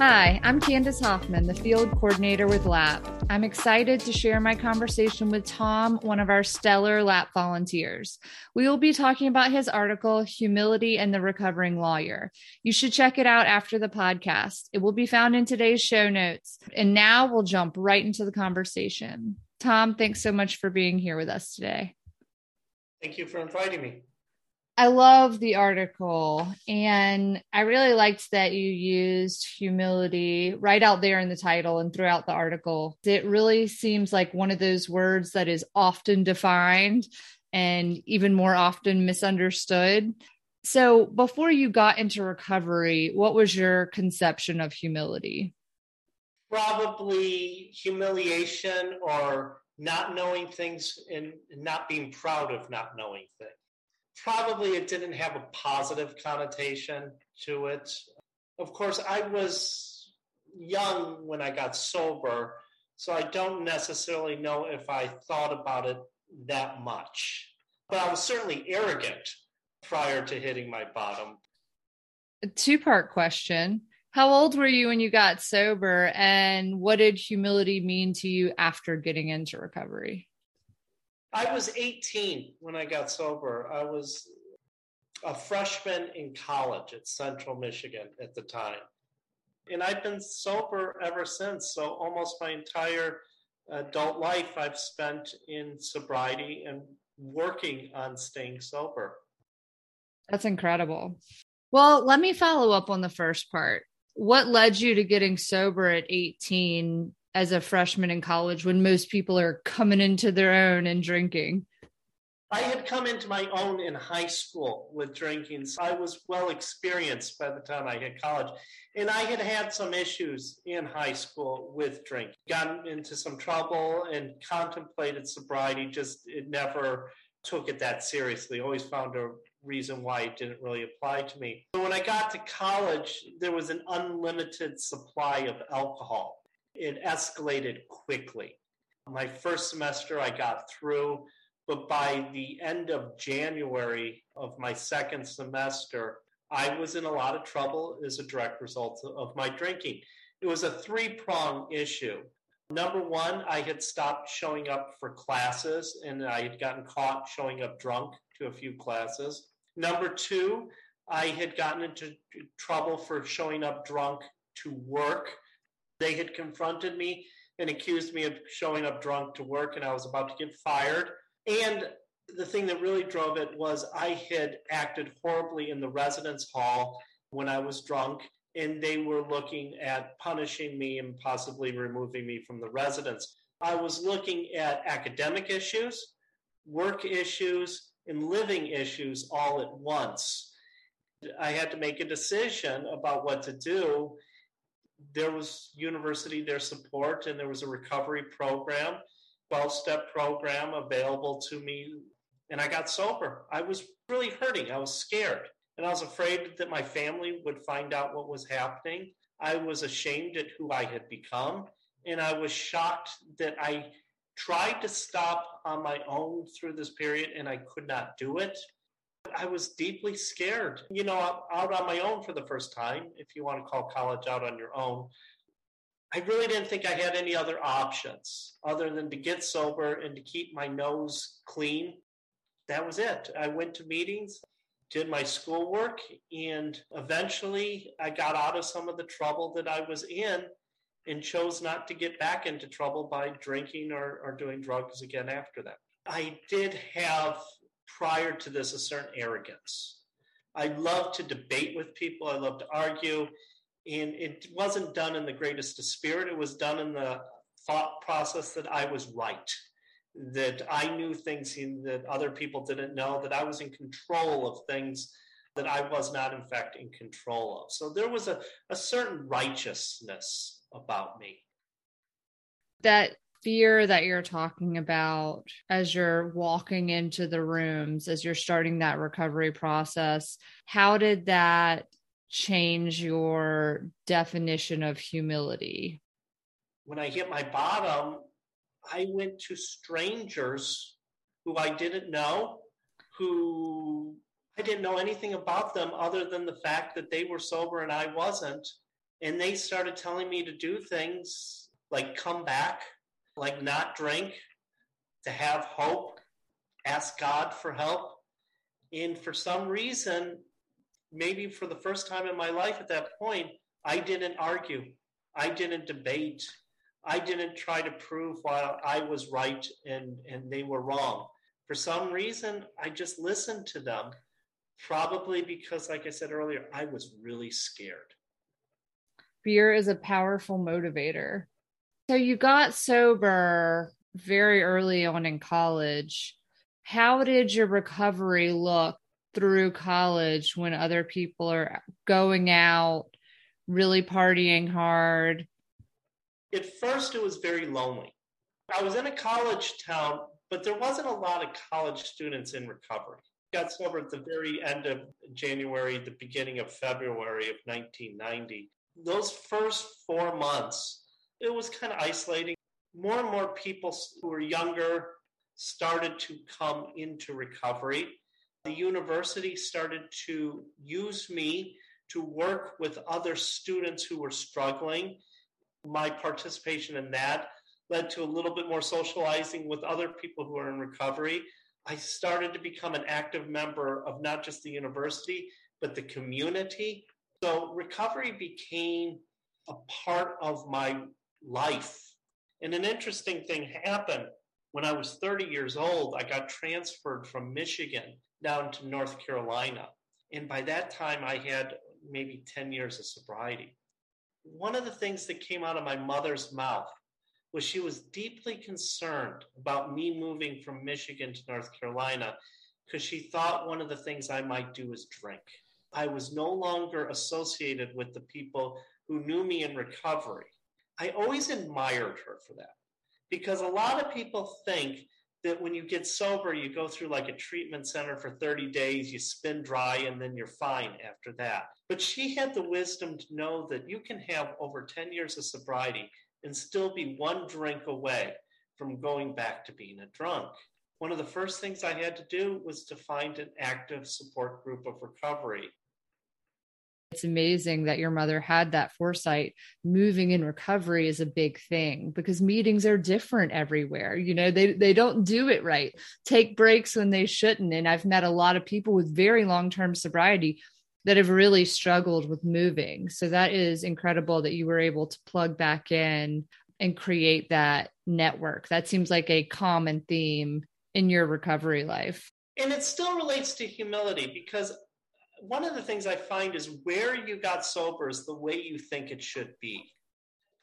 Hi, I'm Candace Hoffman, the field coordinator with LAP. I'm excited to share my conversation with Tom, one of our stellar LAP volunteers. We will be talking about his article, Humility and the Recovering Lawyer. You should check it out after the podcast. It will be found in today's show notes. And now we'll jump right into the conversation. Tom, thanks so much for being here with us today. Thank you for inviting me. I love the article, and I really liked that you used humility right out there in the title and throughout the article. It really seems like one of those words that is often defined and even more often misunderstood. So, before you got into recovery, what was your conception of humility? Probably humiliation or not knowing things and not being proud of not knowing things probably it didn't have a positive connotation to it. Of course, I was young when I got sober, so I don't necessarily know if I thought about it that much. But I was certainly arrogant prior to hitting my bottom. A two part question. How old were you when you got sober, and what did humility mean to you after getting into recovery? I was 18 when I got sober. I was a freshman in college at Central Michigan at the time. And I've been sober ever since. So almost my entire adult life I've spent in sobriety and working on staying sober. That's incredible. Well, let me follow up on the first part. What led you to getting sober at 18 as a freshman in college when most people are coming into their own and drinking? I had come into my own in high school with drinking. So I was well experienced by the time I hit college. And I had had some issues in high school with drink. Gotten into some trouble and contemplated sobriety, just it never took it that seriously. Always found a reason why it didn't really apply to me. So when I got to college, there was an unlimited supply of alcohol it escalated quickly. My first semester I got through, but by the end of January of my second semester, I was in a lot of trouble as a direct result of my drinking. It was a three prong issue. Number one, I had stopped showing up for classes and I had gotten caught showing up drunk to a few classes. Number two, I had gotten into trouble for showing up drunk to work they had confronted me and accused me of showing up drunk to work, and I was about to get fired. And the thing that really drove it was I had acted horribly in the residence hall when I was drunk, and they were looking at punishing me and possibly removing me from the residence. I was looking at academic issues, work issues, and living issues all at once. I had to make a decision about what to do there was university their support and there was a recovery program 12 step program available to me. And i got sober. I was really hurting. I was scared. And i was afraid that my family would find out what was happening. I was ashamed at who i had become. And i was shocked that i tried to stop on my own through this period and i could not do it I was deeply scared, you know, out on my own for the first time, if you want to call college out on your own. I really didn't think I had any other options other than to get sober and to keep my nose clean. That was it. I went to meetings, did my schoolwork, and eventually I got out of some of the trouble that I was in and chose not to get back into trouble by drinking or, or doing drugs again after that. I did have prior to this a certain arrogance. I love to debate with people, I love to argue, and it wasn't done in the greatest of spirit. It was done in the thought process that I was right, that I knew things that other people didn't know, that I was in control of things that I was not, in fact, in control of. So there was a, a certain righteousness about me. That fear that you're talking about as you're walking into the rooms, as you're starting that recovery process, how did that change your definition of humility? When I hit my bottom, I went to strangers who I didn't know, who I didn't know anything about them other than the fact that they were sober and I wasn't. And they started telling me to do things like come back, like not drink, to have hope, ask God for help. And for some reason, maybe for the first time in my life at that point, I didn't argue. I didn't debate. I didn't try to prove why I was right and, and they were wrong. For some reason, I just listened to them, probably because, like I said earlier, I was really scared. Fear is a powerful motivator. So you got sober very early on in college. How did your recovery look through college when other people are going out, really partying hard? At first, it was very lonely. I was in a college town, but there wasn't a lot of college students in recovery. Got sober at the very end of January, the beginning of February of 1990. Those first four months, it was kind of isolating. More and more people who were younger started to come into recovery. The university started to use me to work with other students who were struggling. My participation in that led to a little bit more socializing with other people who are in recovery. I started to become an active member of not just the university, but the community. So recovery became a part of my life. And an interesting thing happened when I was 30 years old. I got transferred from Michigan down to North Carolina. And by that time, I had maybe 10 years of sobriety. One of the things that came out of my mother's mouth was she was deeply concerned about me moving from Michigan to North Carolina because she thought one of the things I might do is drink. I was no longer associated with the people who knew me in recovery. I always admired her for that because a lot of people think that when you get sober, you go through like a treatment center for 30 days, you spin dry, and then you're fine after that. But she had the wisdom to know that you can have over 10 years of sobriety and still be one drink away from going back to being a drunk. One of the first things I had to do was to find an active support group of recovery it's amazing that your mother had that foresight. Moving in recovery is a big thing because meetings are different everywhere. You know, they they don't do it right. Take breaks when they shouldn't. And I've met a lot of people with very long-term sobriety that have really struggled with moving. So that is incredible that you were able to plug back in and create that network. That seems like a common theme in your recovery life. And it still relates to humility because one of the things I find is where you got sober is the way you think it should be.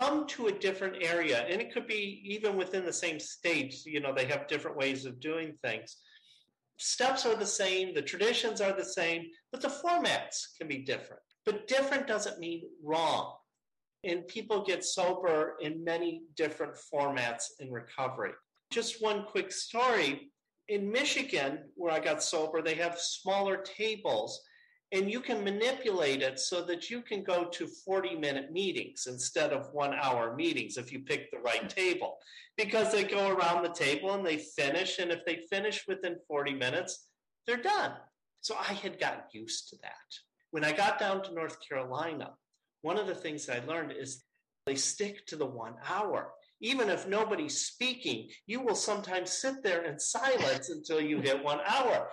Come to a different area, and it could be even within the same state, you know, they have different ways of doing things. Steps are the same, the traditions are the same, but the formats can be different. But different doesn't mean wrong. And people get sober in many different formats in recovery. Just one quick story. In Michigan, where I got sober, they have smaller tables and you can manipulate it so that you can go to 40 minute meetings instead of one hour meetings if you pick the right table. Because they go around the table and they finish and if they finish within 40 minutes they're done. So i had gotten used to that. When i got down to north carolina one of the things i learned is they stick to the one hour. Even if nobody's speaking you will sometimes sit there in silence until you hit one hour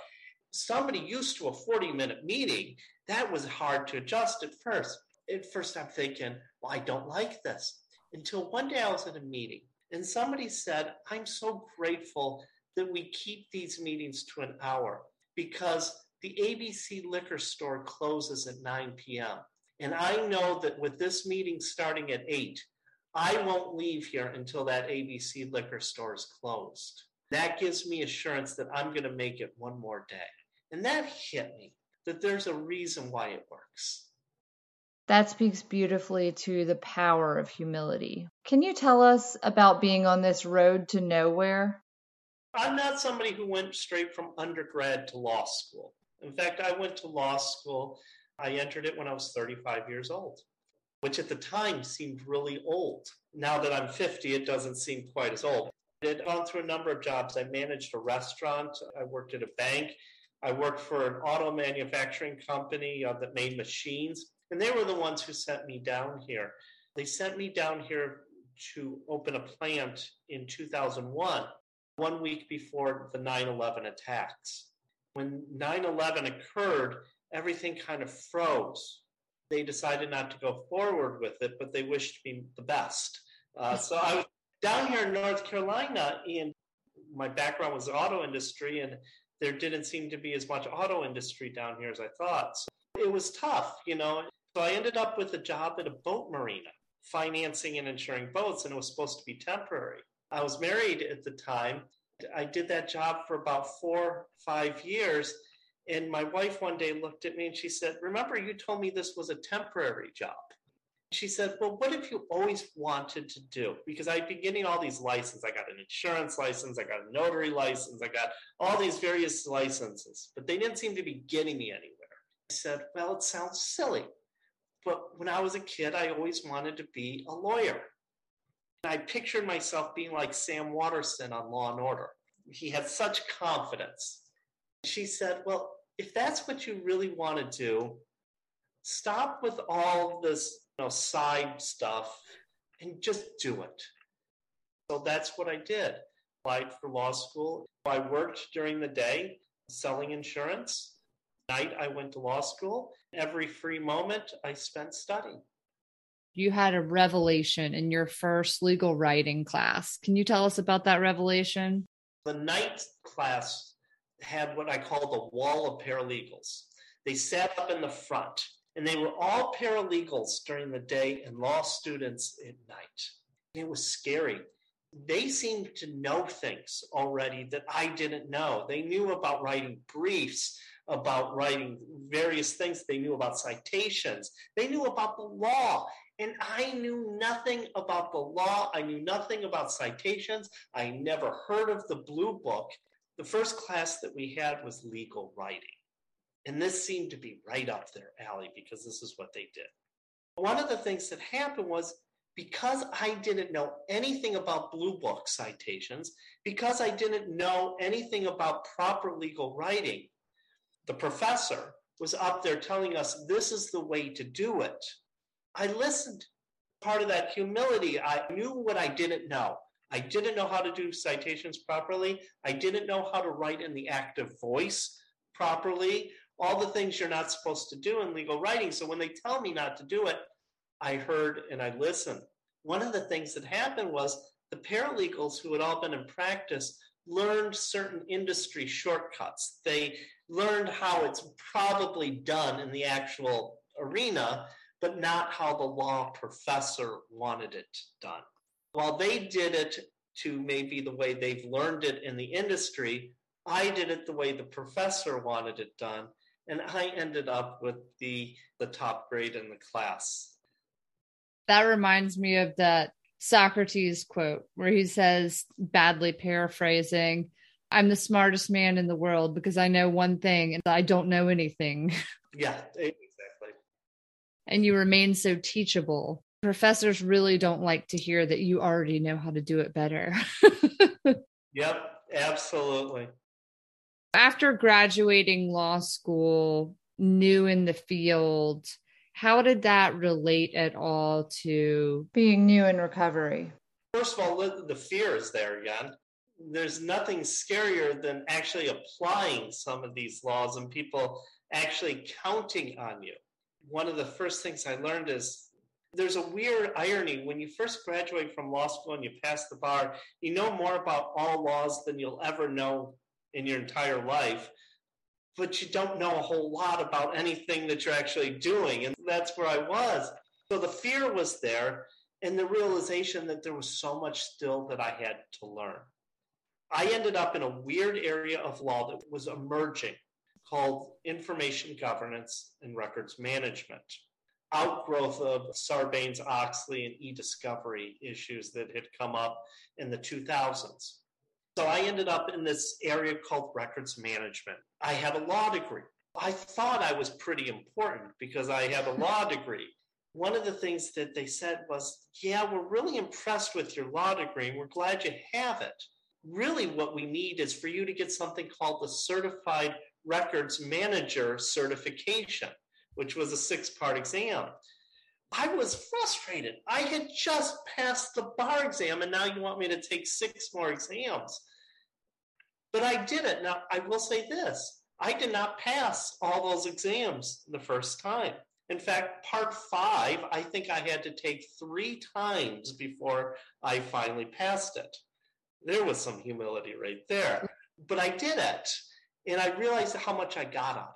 somebody used to a 40 minute meeting, that was hard to adjust at first. At first, I'm thinking, well, I don't like this. Until one day I was at a meeting and somebody said, I'm so grateful that we keep these meetings to an hour because the ABC liquor store closes at 9 p.m. And I know that with this meeting starting at 8, I won't leave here until that ABC liquor store is closed. That gives me assurance that I'm going to make it one more day. And that hit me that there's a reason why it works. That speaks beautifully to the power of humility. Can you tell us about being on this road to nowhere? I'm not somebody who went straight from undergrad to law school. In fact, I went to law school. I entered it when I was 35 years old, which at the time seemed really old. Now that I'm 50, it doesn't seem quite as old. I had gone through a number of jobs. I managed a restaurant, I worked at a bank, I worked for an auto manufacturing company uh, that made machines. And they were the ones who sent me down here. They sent me down here to open a plant in 2001, one week before the 9 11 attacks. When 9 11 occurred, everything kind of froze. They decided not to go forward with it, but they wished me the best. Uh, so I was down here in North Carolina, and my background was auto industry, and there didn't seem to be as much auto industry down here as I thought. So it was tough, you know. So I ended up with a job at a boat marina, financing and insuring boats, and it was supposed to be temporary. I was married at the time. I did that job for about four, five years. And my wife one day looked at me and she said, Remember, you told me this was a temporary job. She said, Well, what have you always wanted to do? Because I'd been getting all these licenses. I got an insurance license, I got a notary license, I got all these various licenses, but they didn't seem to be getting me anywhere. I said, Well, it sounds silly. But when I was a kid, I always wanted to be a lawyer. And I pictured myself being like Sam Waterston on Law and Order. He had such confidence. She said, Well, if that's what you really want to do, stop with all this know, side stuff and just do it. So that's what I did. Applied for law school. I worked during the day selling insurance night I went to law school. Every free moment I spent studying. You had a revelation in your first legal writing class. Can you tell us about that revelation? The night class had what I call the wall of paralegals. They sat up in the front, and they were all paralegals during the day and law students at night. It was scary. They seemed to know things already that I didn't know. They knew about writing briefs about writing various things. They knew about citations. They knew about the law. And I knew nothing about the law. I knew nothing about citations. I never heard of the Blue Book. The first class that we had was legal writing. And this seemed to be right up their alley because this is what they did. One of the things that happened was because I didn't know anything about Blue Book citations, because I didn't know anything about proper legal writing, the professor was up there telling us this is the way to do it. I listened. Part of that humility, I knew what I didn't know. I didn't know how to do citations properly. I didn't know how to write in the active voice properly. All the things you're not supposed to do in legal writing. So when they tell me not to do it, I heard and I listened. One of the things that happened was the paralegals who had all been in practice learned certain industry shortcuts. They learned how it's probably done in the actual arena, but not how the law professor wanted it done. While they did it to maybe the way they've learned it in the industry, I did it the way the professor wanted it done, and I ended up with the the top grade in the class. That reminds me of that Socrates quote where he says, badly paraphrasing, I'm the smartest man in the world because I know one thing and I don't know anything. Yeah, exactly. And you remain so teachable. Professors really don't like to hear that you already know how to do it better. yep, absolutely. After graduating law school, new in the field, how did that relate at all to being new in recovery? First of all, the fear is there again there's nothing scarier than actually applying some of these laws and people actually counting on you. One of the first things I learned is there's a weird irony when you first graduate from law school and you pass the bar, you know more about all laws than you'll ever know in your entire life, but you don't know a whole lot about anything that you're actually doing. And that's where I was. So the fear was there and the realization that there was so much still that I had to learn. I ended up in a weird area of law that was emerging called information governance and records management. outgrowth of Sarbanes Oxley and e discovery issues that had come up in the 2000s. So I ended up in this area called records management. I had a law degree. I thought I was pretty important because I had a law degree. One of the things that they said was, Yeah, we're really impressed with your law degree. We're glad you have it. Really, what we need is for you to get something called the Certified Records Manager certification, which was a six part exam. I was frustrated. I had just passed the bar exam, and now you want me to take six more exams. But I did it. Now, I will say this I did not pass all those exams the first time. In fact, part five, I think I had to take three times before I finally passed it. There was some humility right there. But I did it. And I realized how much I got out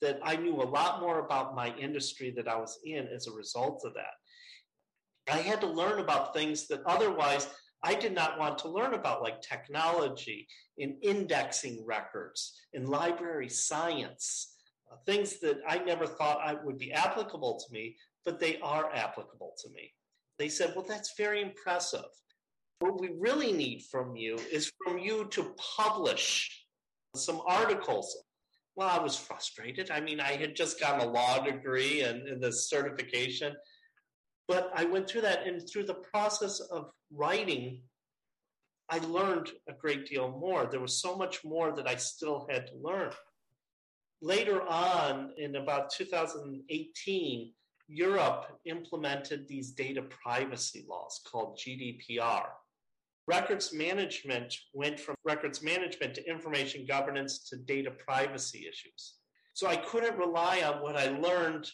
that I knew a lot more about my industry that I was in as a result of that. I had to learn about things that otherwise I did not want to learn about, like technology, in indexing records, in library science, uh, things that I never thought I would be applicable to me, but they are applicable to me. They said, Well, that's very impressive. What we really need from you is from you to publish some articles. Well, I was frustrated. I mean, I had just gotten a law degree and, and the certification, but I went through that, and through the process of writing, I learned a great deal more. There was so much more that I still had to learn. Later on, in about 2018, Europe implemented these data privacy laws called GDPR. Records management went from records management to information governance to data privacy issues. So I couldn't rely on what I learned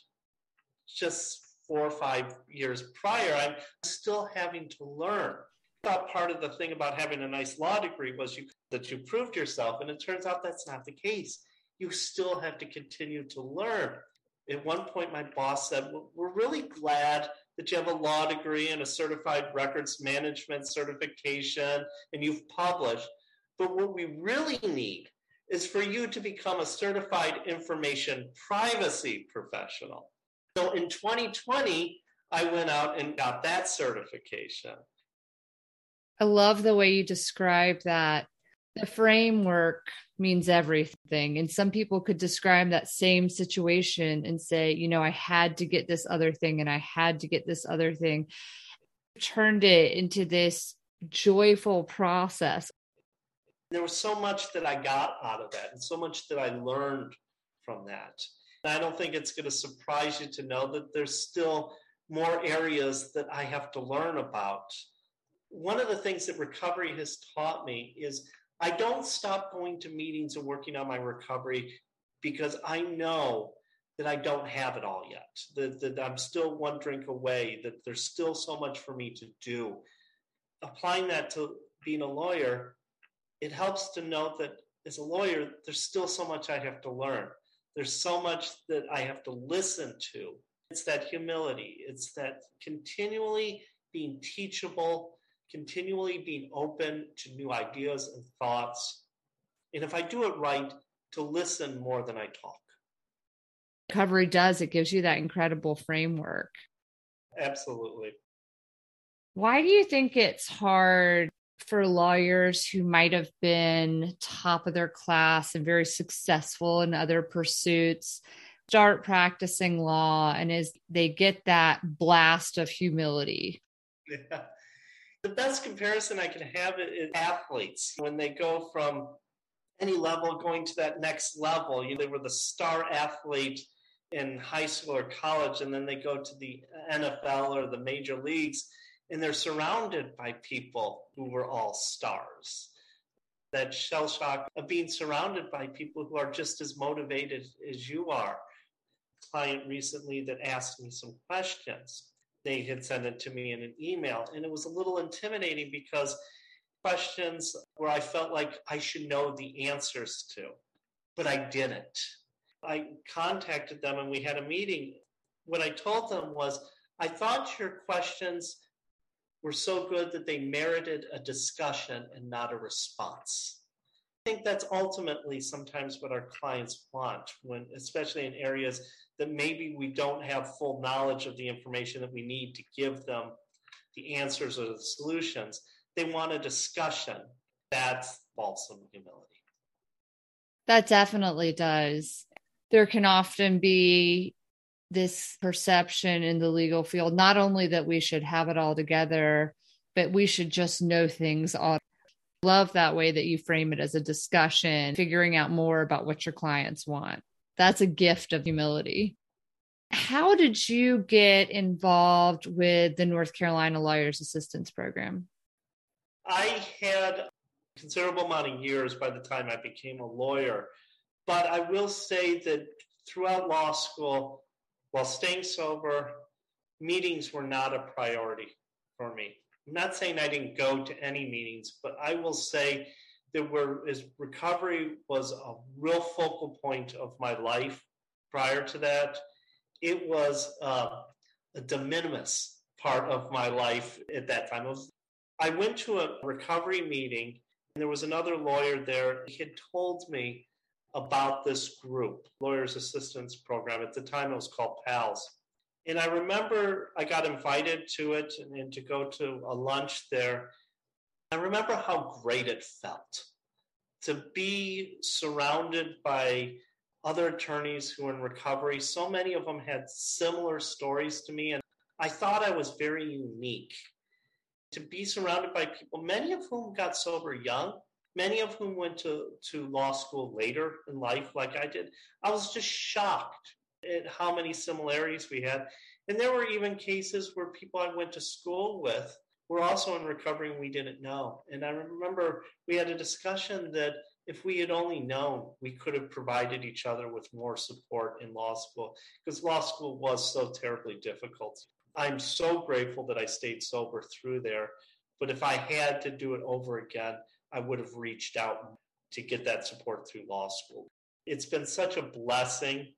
just four or five years prior. I'm still having to learn. I thought part of the thing about having a nice law degree was you, that you proved yourself, and it turns out that's not the case. You still have to continue to learn. At one point, my boss said, well, We're really glad that you have a law degree and a certified records management certification and you've published. But what we really need is for you to become a certified information privacy professional. So in 2020, I went out and got that certification. I love the way you describe that. The framework means everything. And some people could describe that same situation and say, you know, I had to get this other thing and I had to get this other thing. Turned it into this joyful process. There was so much that I got out of that and so much that I learned from that. I don't think it's going to surprise you to know that there's still more areas that I have to learn about. One of the things that recovery has taught me is I don't stop going to meetings and working on my recovery because I know that I don't have it all yet, that, that I'm still one drink away, that there's still so much for me to do. Applying that to being a lawyer, it helps to know that as a lawyer, there's still so much I have to learn. There's so much that I have to listen to. It's that humility, it's that continually being teachable, continually being open to new ideas and thoughts. And if I do it right, to listen more than I talk. Recovery does, it gives you that incredible framework. Absolutely. Why do you think it's hard for lawyers who might have been top of their class and very successful in other pursuits start practicing law and as they get that blast of humility yeah. the best comparison i can have is athletes when they go from any level going to that next level you know, they were the star athlete in high school or college and then they go to the nfl or the major leagues and they're surrounded by people who were all stars. That shell shock of being surrounded by people who are just as motivated as you are. A client recently that asked me some questions. They had sent it to me in an email, and it was a little intimidating because questions where I felt like I should know the answers to, but I didn't. I contacted them and we had a meeting. What I told them was, I thought your questions were so good that they merited a discussion and not a response. I think that's ultimately sometimes what our clients want when especially in areas that maybe we don't have full knowledge of the information that we need to give them the answers or the solutions. They want a discussion. That's balsam humility. That definitely does. There can often be this perception in the legal field, not only that we should have it all together, but we should just know things all. Love that way that you frame it as a discussion, figuring out more about what your clients want. That's a gift of humility. How did you get involved with the North Carolina Lawyers Assistance Program? I had a considerable amount of years by the time I became a lawyer, but I will say that throughout law school, while staying sober, meetings were not a priority for me. I'm not saying I didn't go to any meetings, but I will say that where is recovery was a real focal point of my life prior to that it was uh, a de minimis part of my life at that time. Was, I went to a recovery meeting, and there was another lawyer there. He had told me about this group, Lawyers Assistance Program. At the time, it was called PALS. And I remember I got invited to it and, and to go to a lunch there. I remember how great it felt to be surrounded by other attorneys who were in recovery. So many of them had similar stories to me, and I thought I was very unique. To be surrounded by people, many of whom got sober young, many of whom went to, to law school later in life, like I did, I was just shocked at how many similarities we had. And there were even cases where people I went to school with were also in recovery and we didn't know. And I remember we had a discussion that if we had only known, we could have provided each other with more support in law school because law school was so terribly difficult. I'm so grateful that I stayed sober through there. But if I had to do it over again, I would have reached out to get that support through law school. It's been such a blessing,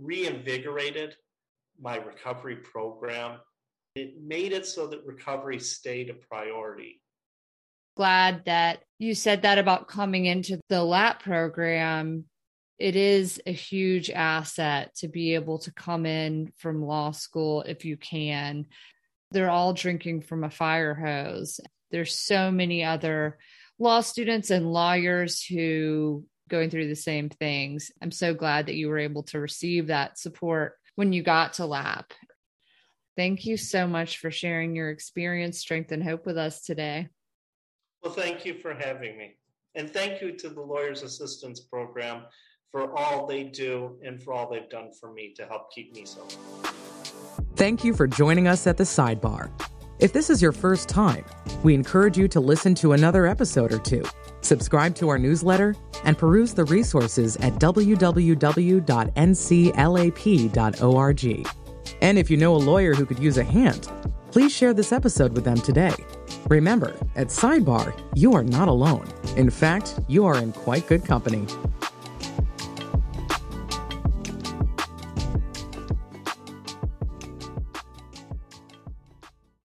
reinvigorated my recovery program. It made it so that recovery stayed a priority glad that you said that about coming into the LAP program. It is a huge asset to be able to come in from law school if you can. They're all drinking from a fire hose. There's so many other law students and lawyers who going through the same things. I'm so glad that you were able to receive that support when you got to LAP. Thank you so much for sharing your experience, strength, and hope with us today. Well, thank you for having me. And thank you to the Lawyers Assistance Program for all they do and for all they've done for me to help keep me sober. Thank you for joining us at the sidebar. If this is your first time, we encourage you to listen to another episode or two, subscribe to our newsletter, and peruse the resources at www.nclap.org. And if you know a lawyer who could use a hand, please share this episode with them today. Remember, at Sidebar, you are not alone. In fact, you are in quite good company.